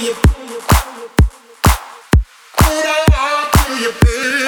you? Could I lie to you, baby?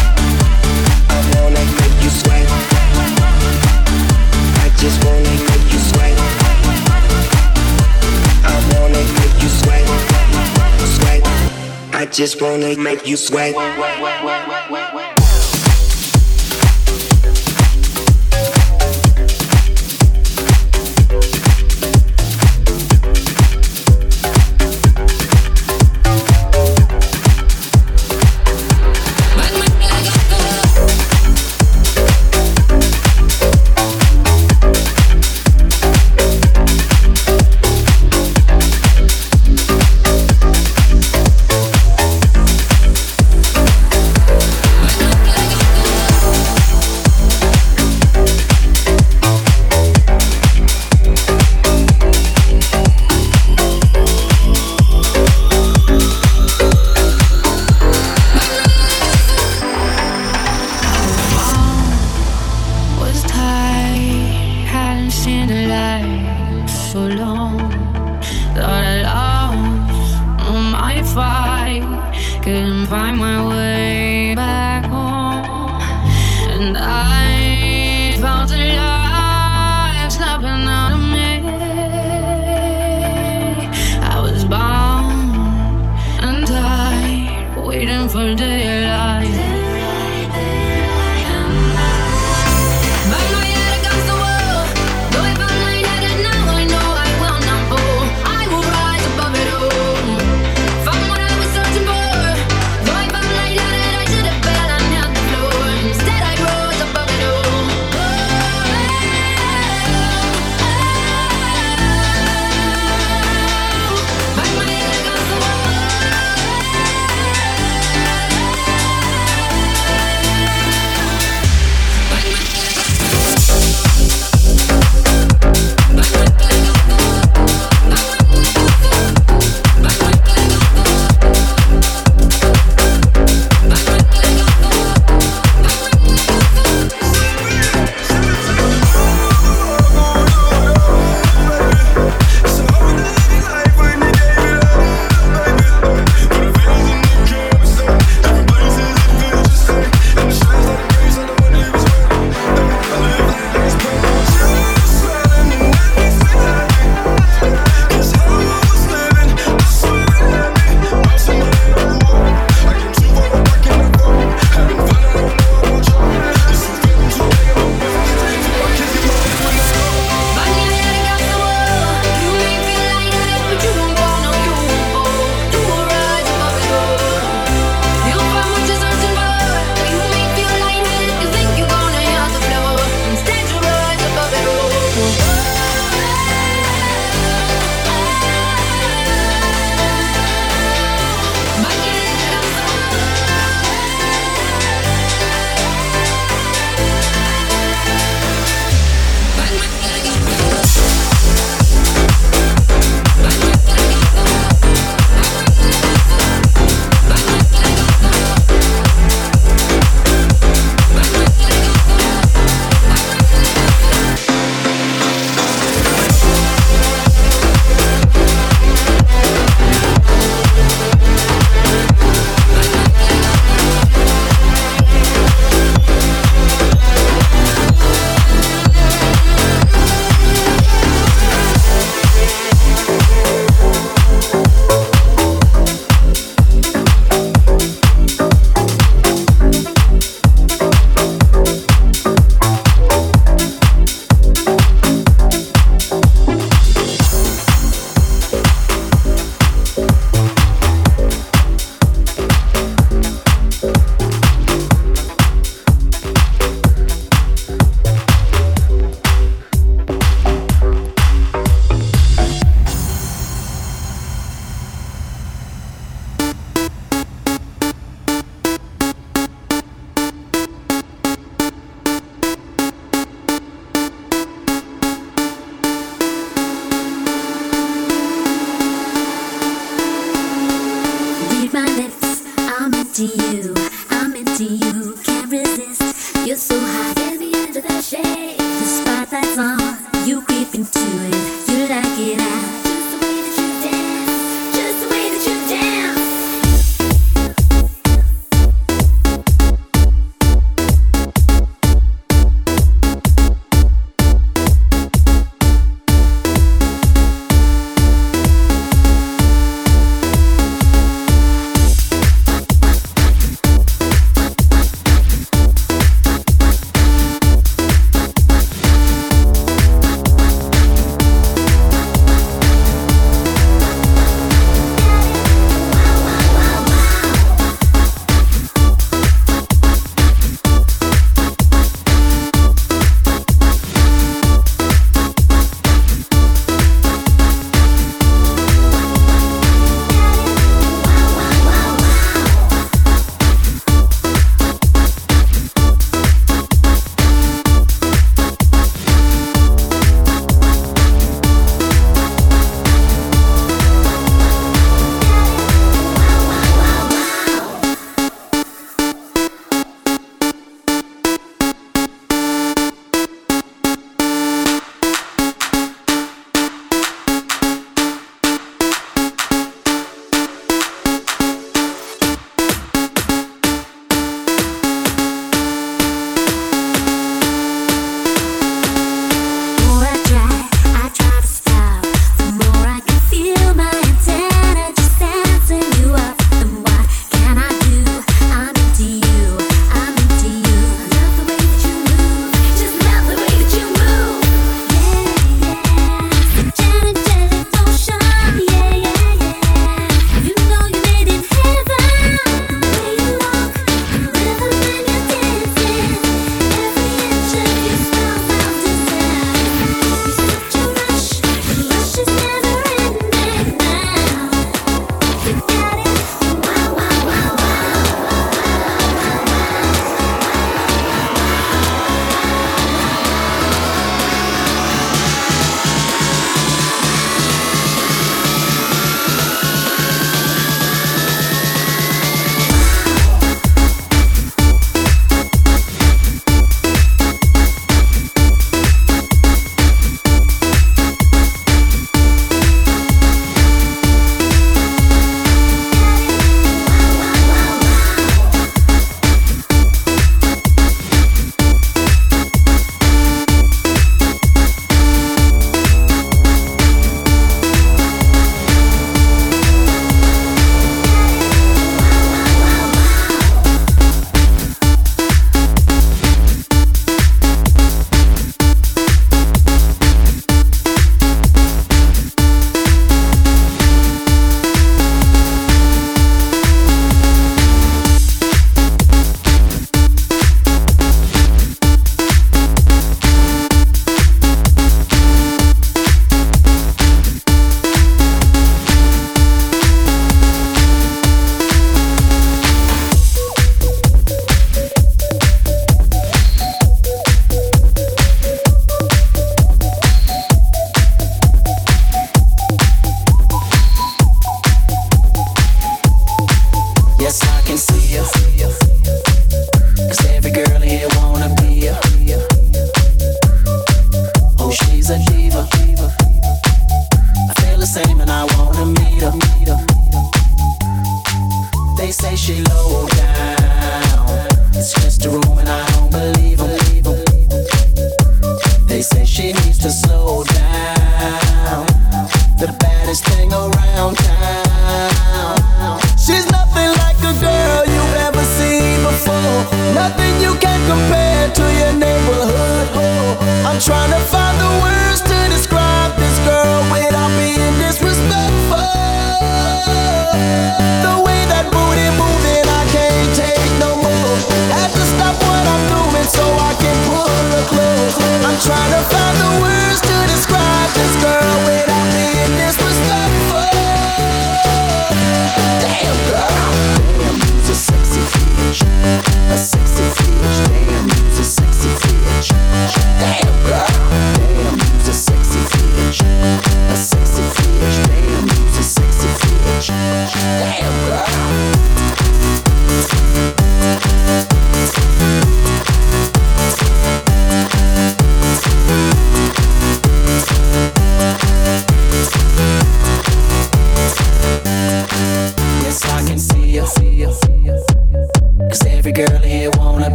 just wanna make you sweat.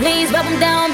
please rub them down.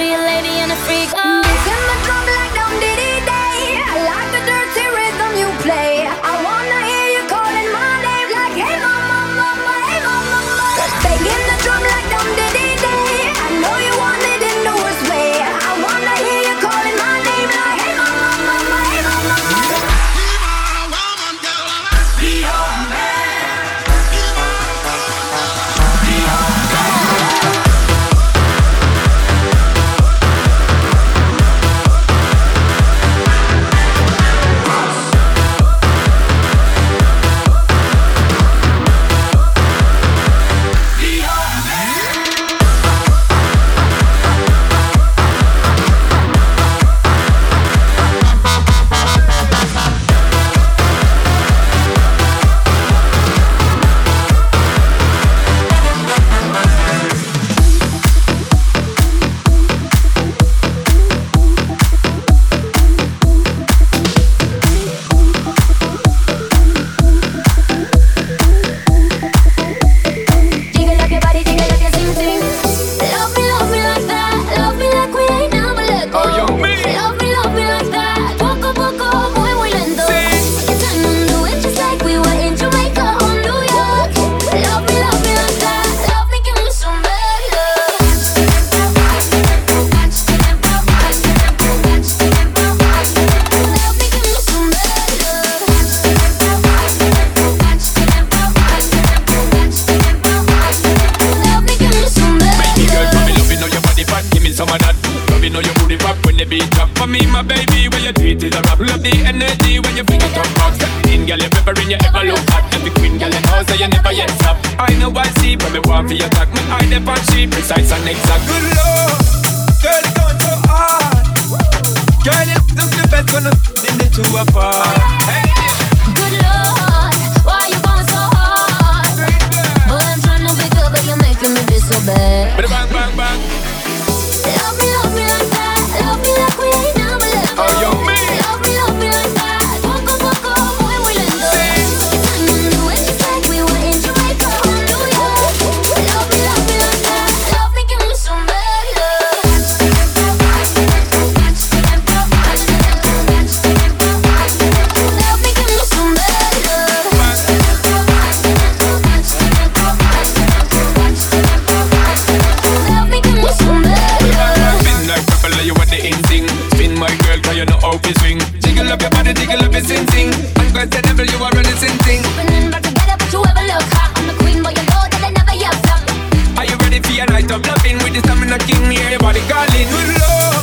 with the stamina king, yeah, body calling Good love.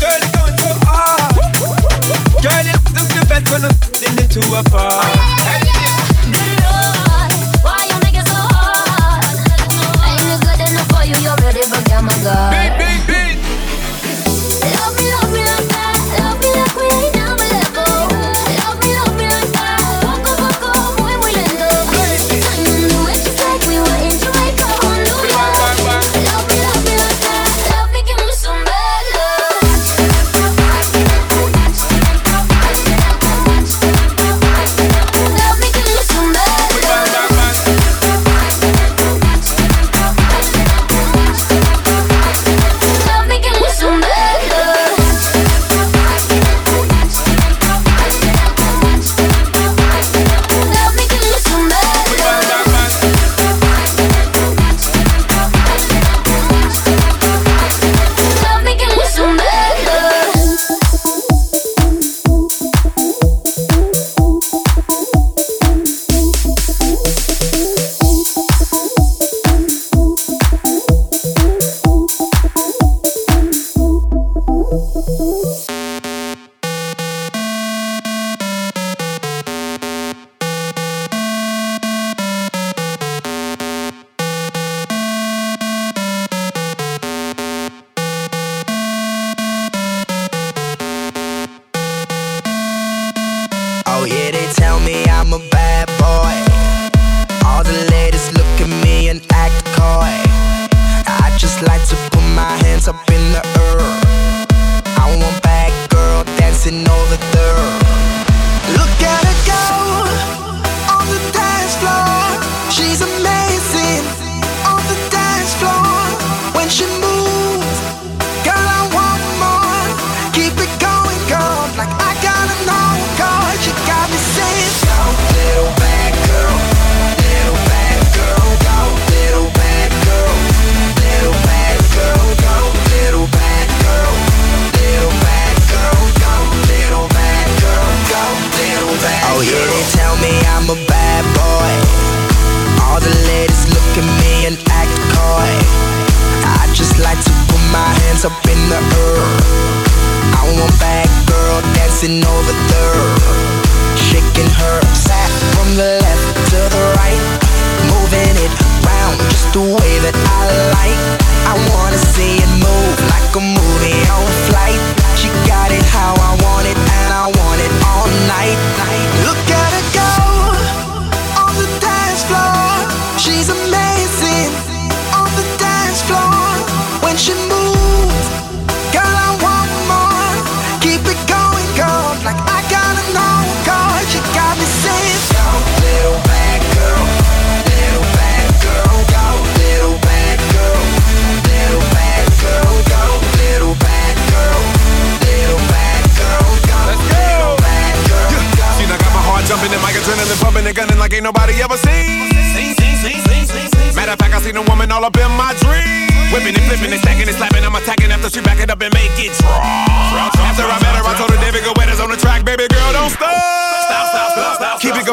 Girl, it's going so hard. Girl, it looks the best when I'm in the two apart. Hey. Why you make it so hard? Ain't it good enough for you? You're ready for Gamma God.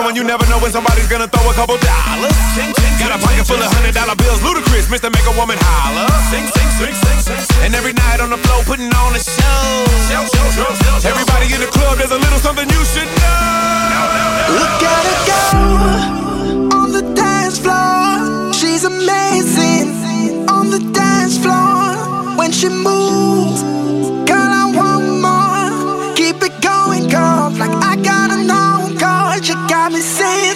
Going, you never know when somebody's gonna throw a couple dollars. Got a pocket full of hundred dollar bills, Ludacris, Mr. Make a Woman holler. Sing, sing, sing, sing, sing. And every night on the floor, putting on a show. Everybody in the club, there's a little something you should know. Look at her go on the dance floor. She's amazing on the dance floor. When she moves, girl, I want more. Keep it going, girl. Like I gotta know, got me saying,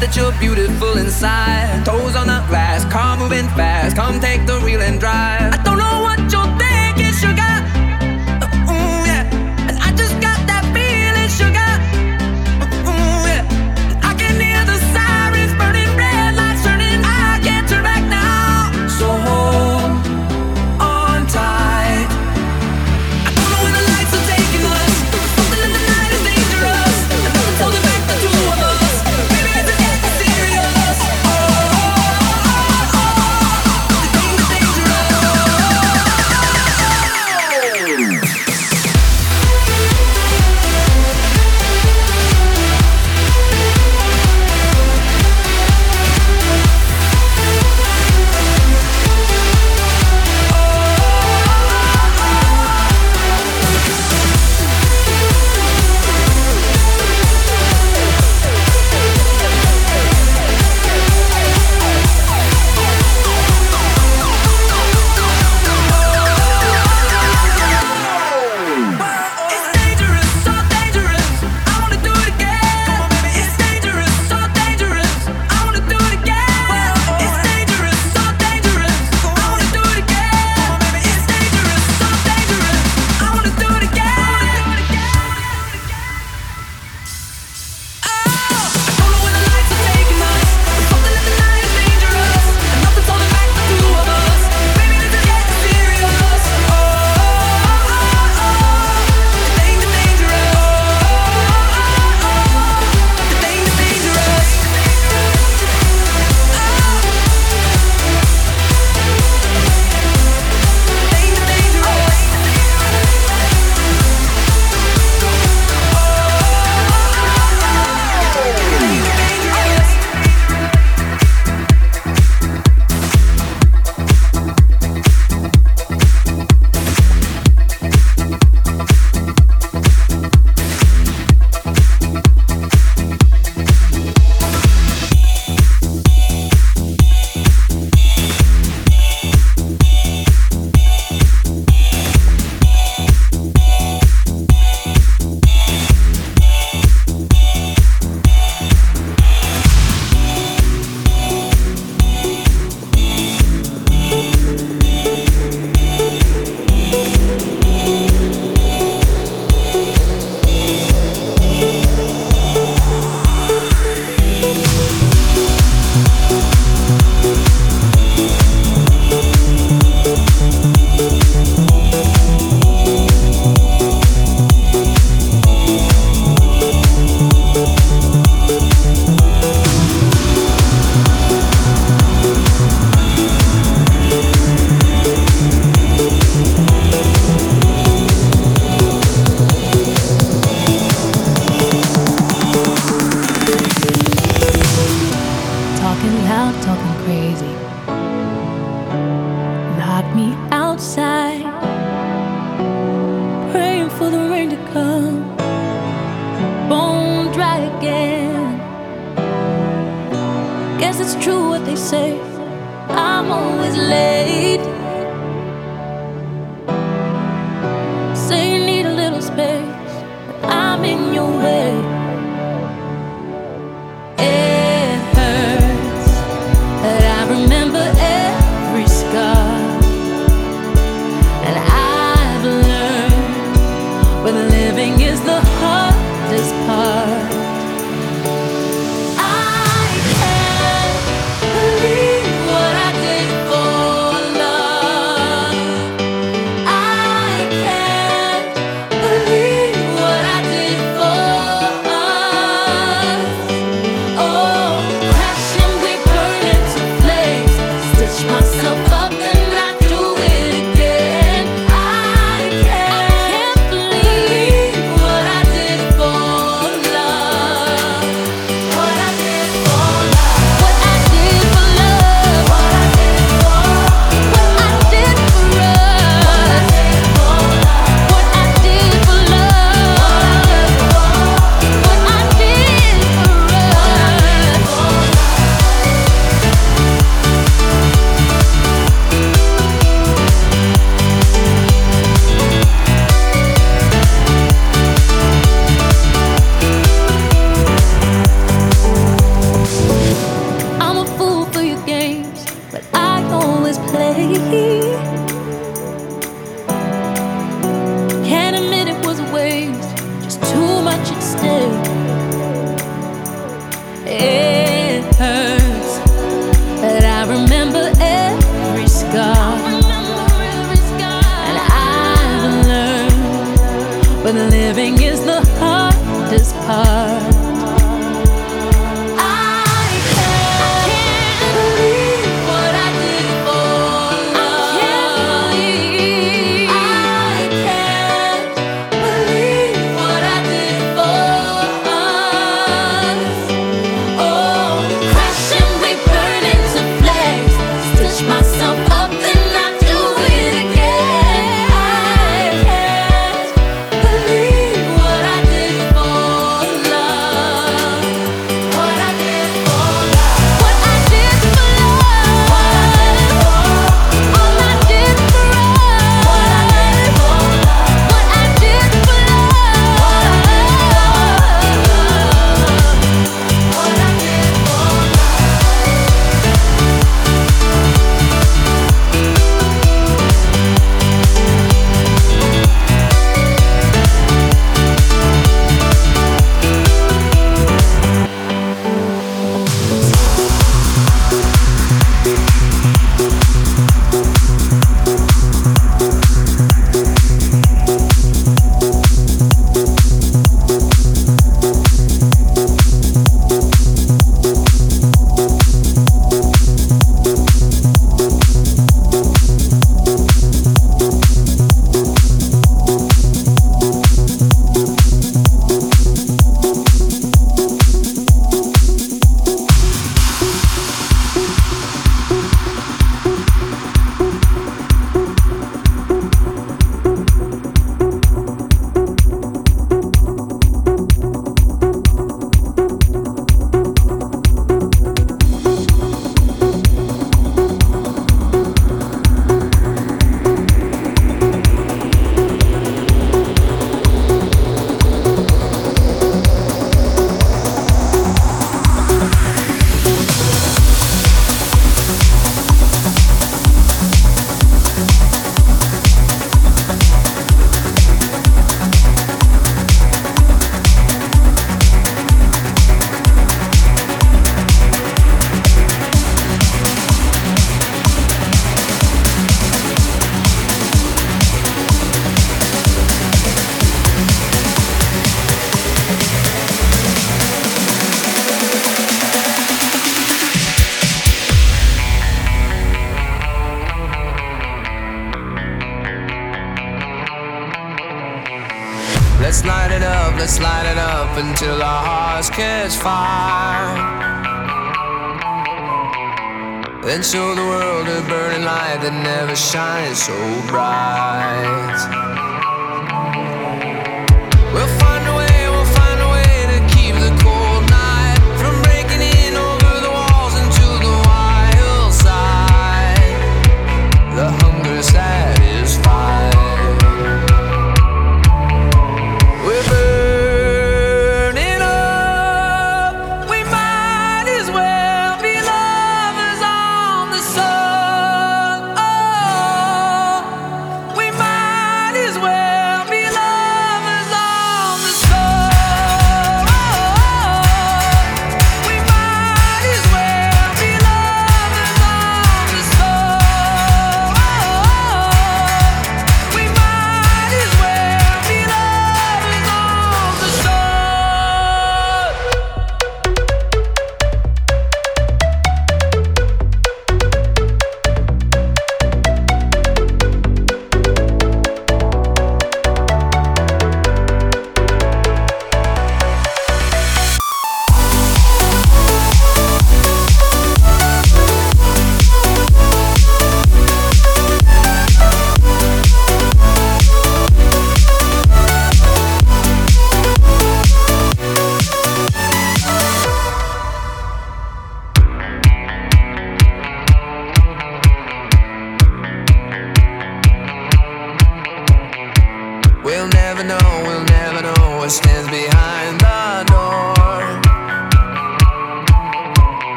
that you're beautiful inside. Toes on the glass, car moving fast. Come take the wheel and drive.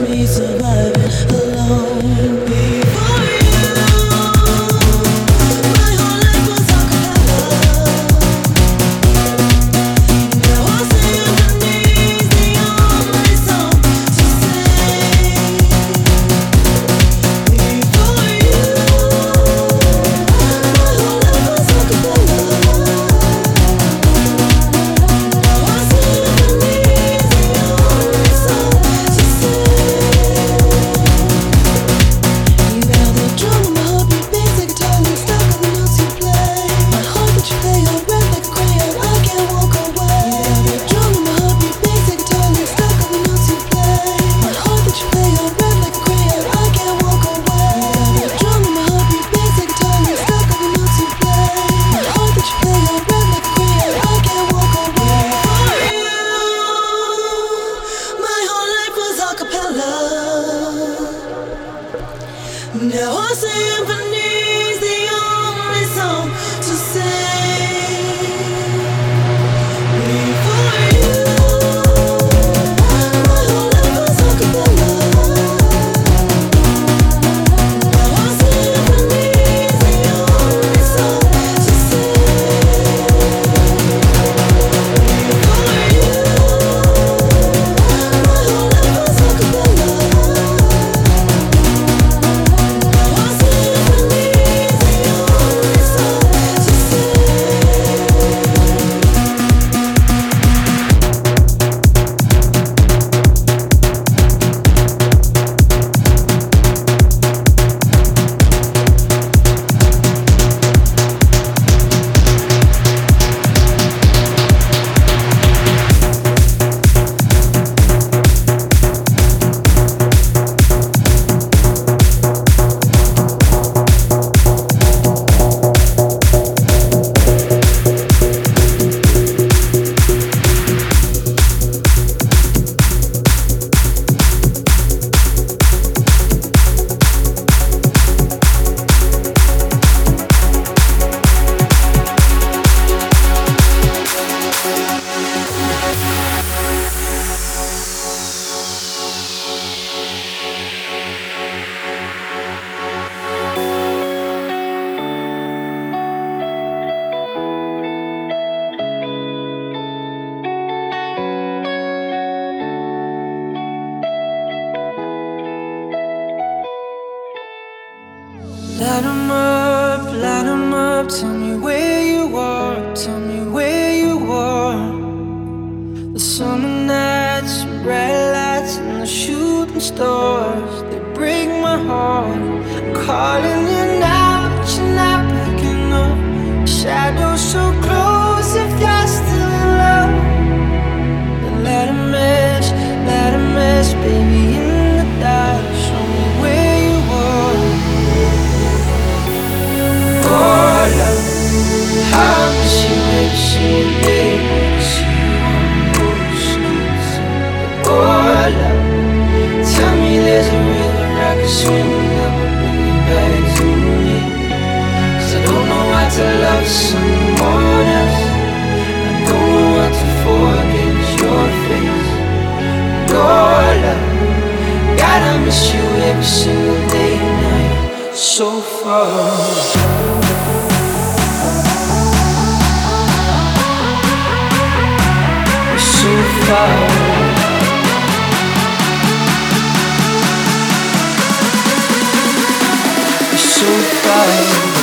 me surviving alone. Summer nights, bright lights, and the shooting stars they break my heart. I'm calling you now, but you're not picking up. Shadows so close, if you're still in love, then let a mess, let a mess, baby, in the dark. Show me where you are. Oh, love, how miss you every single day there's a river I can swim that will bring you back to me. 'Cause I don't know how to love someone else. I don't know what to forget your face. Oh, love, God, I miss you every single day and night. So far. so far. So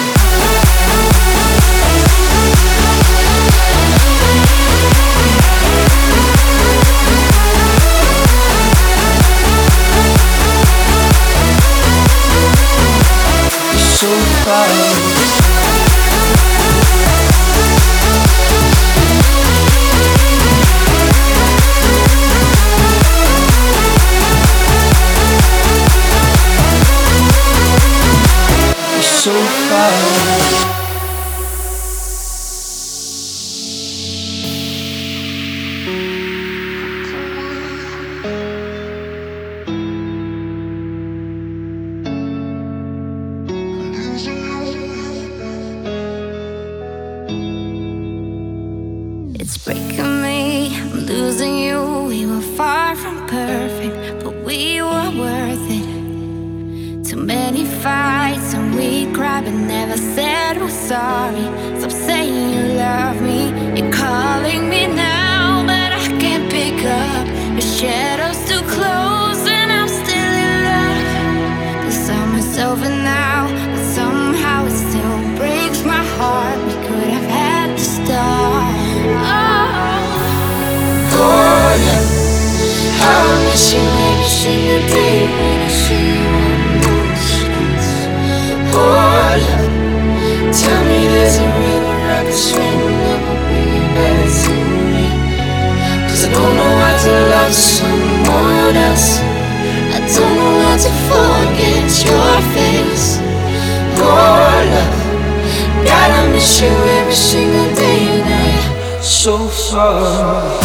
So far.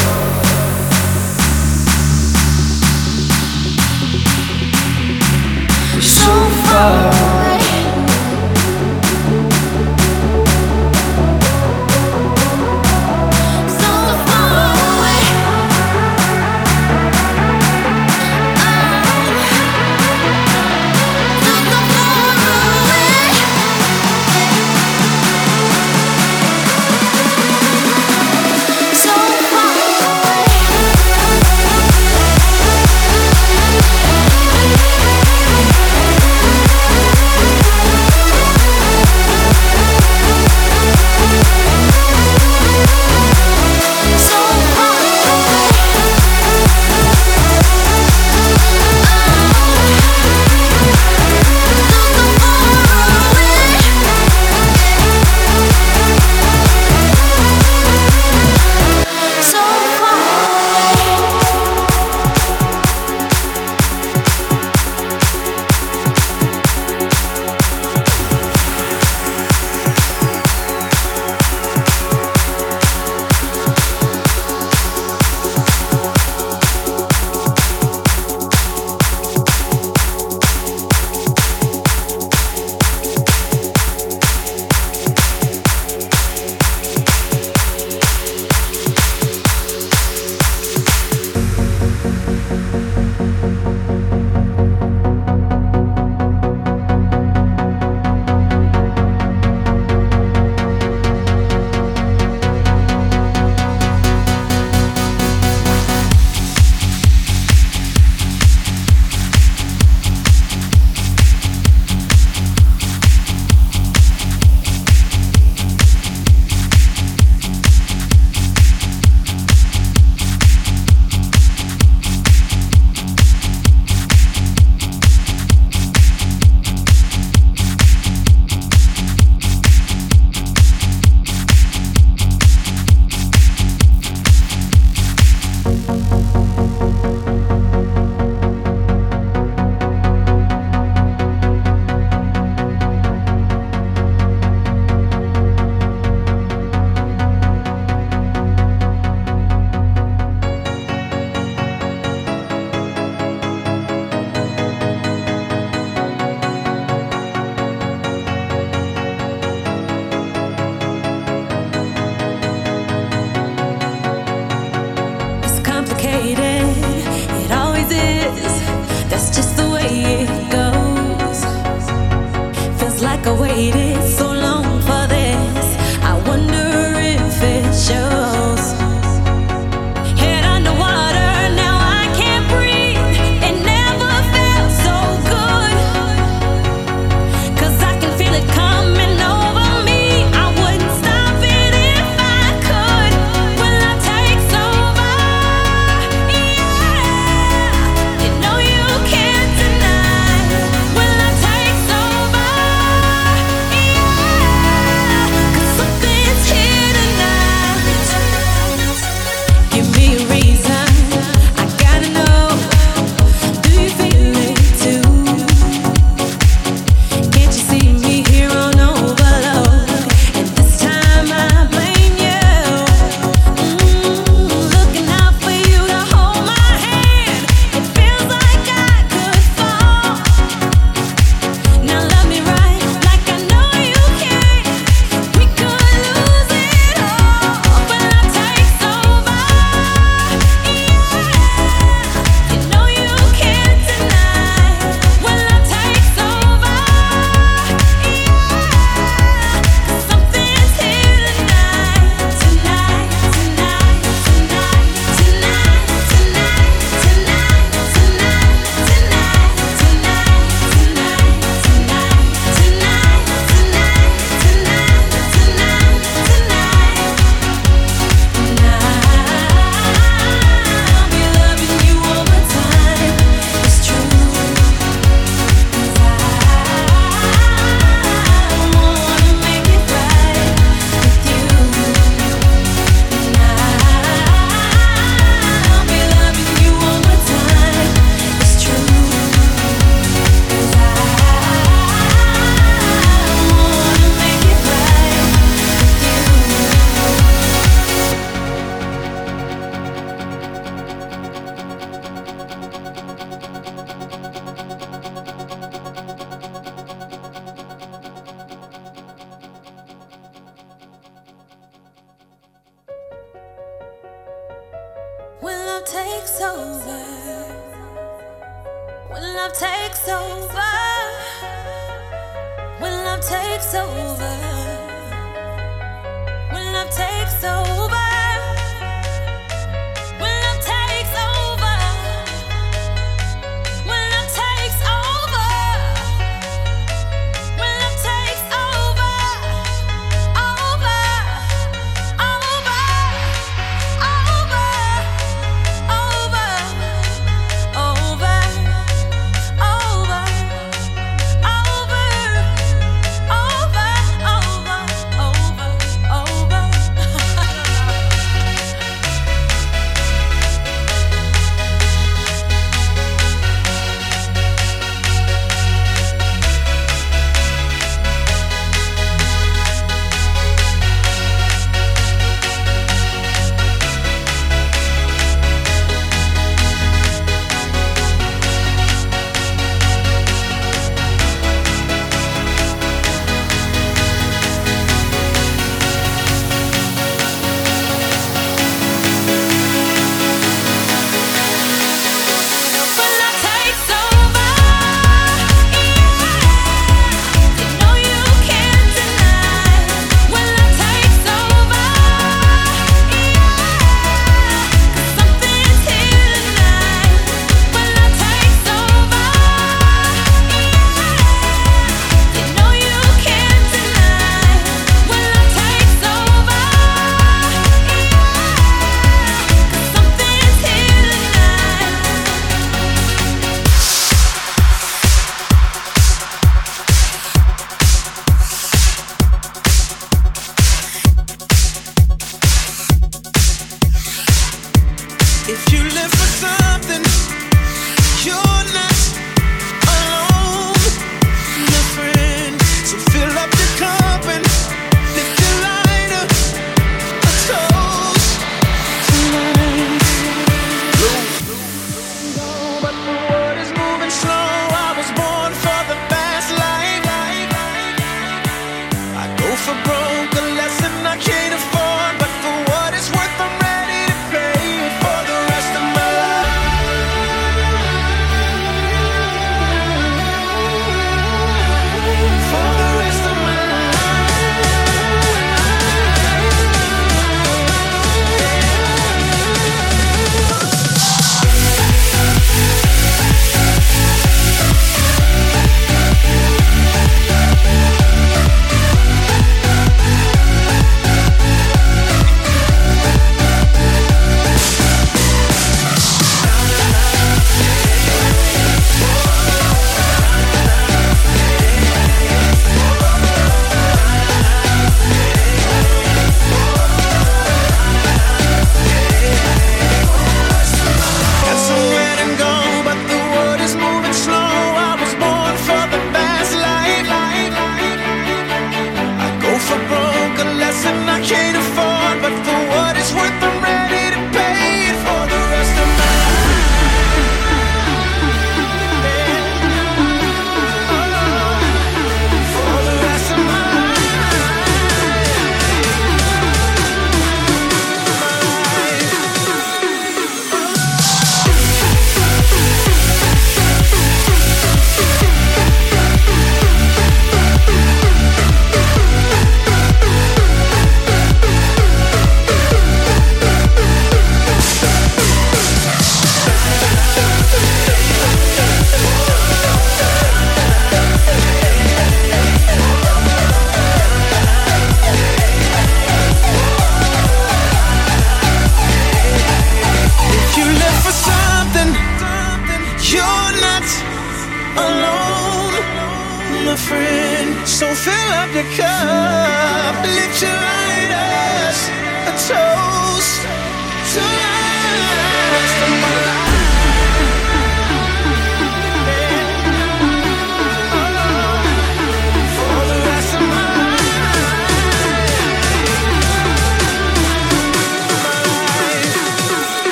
So far.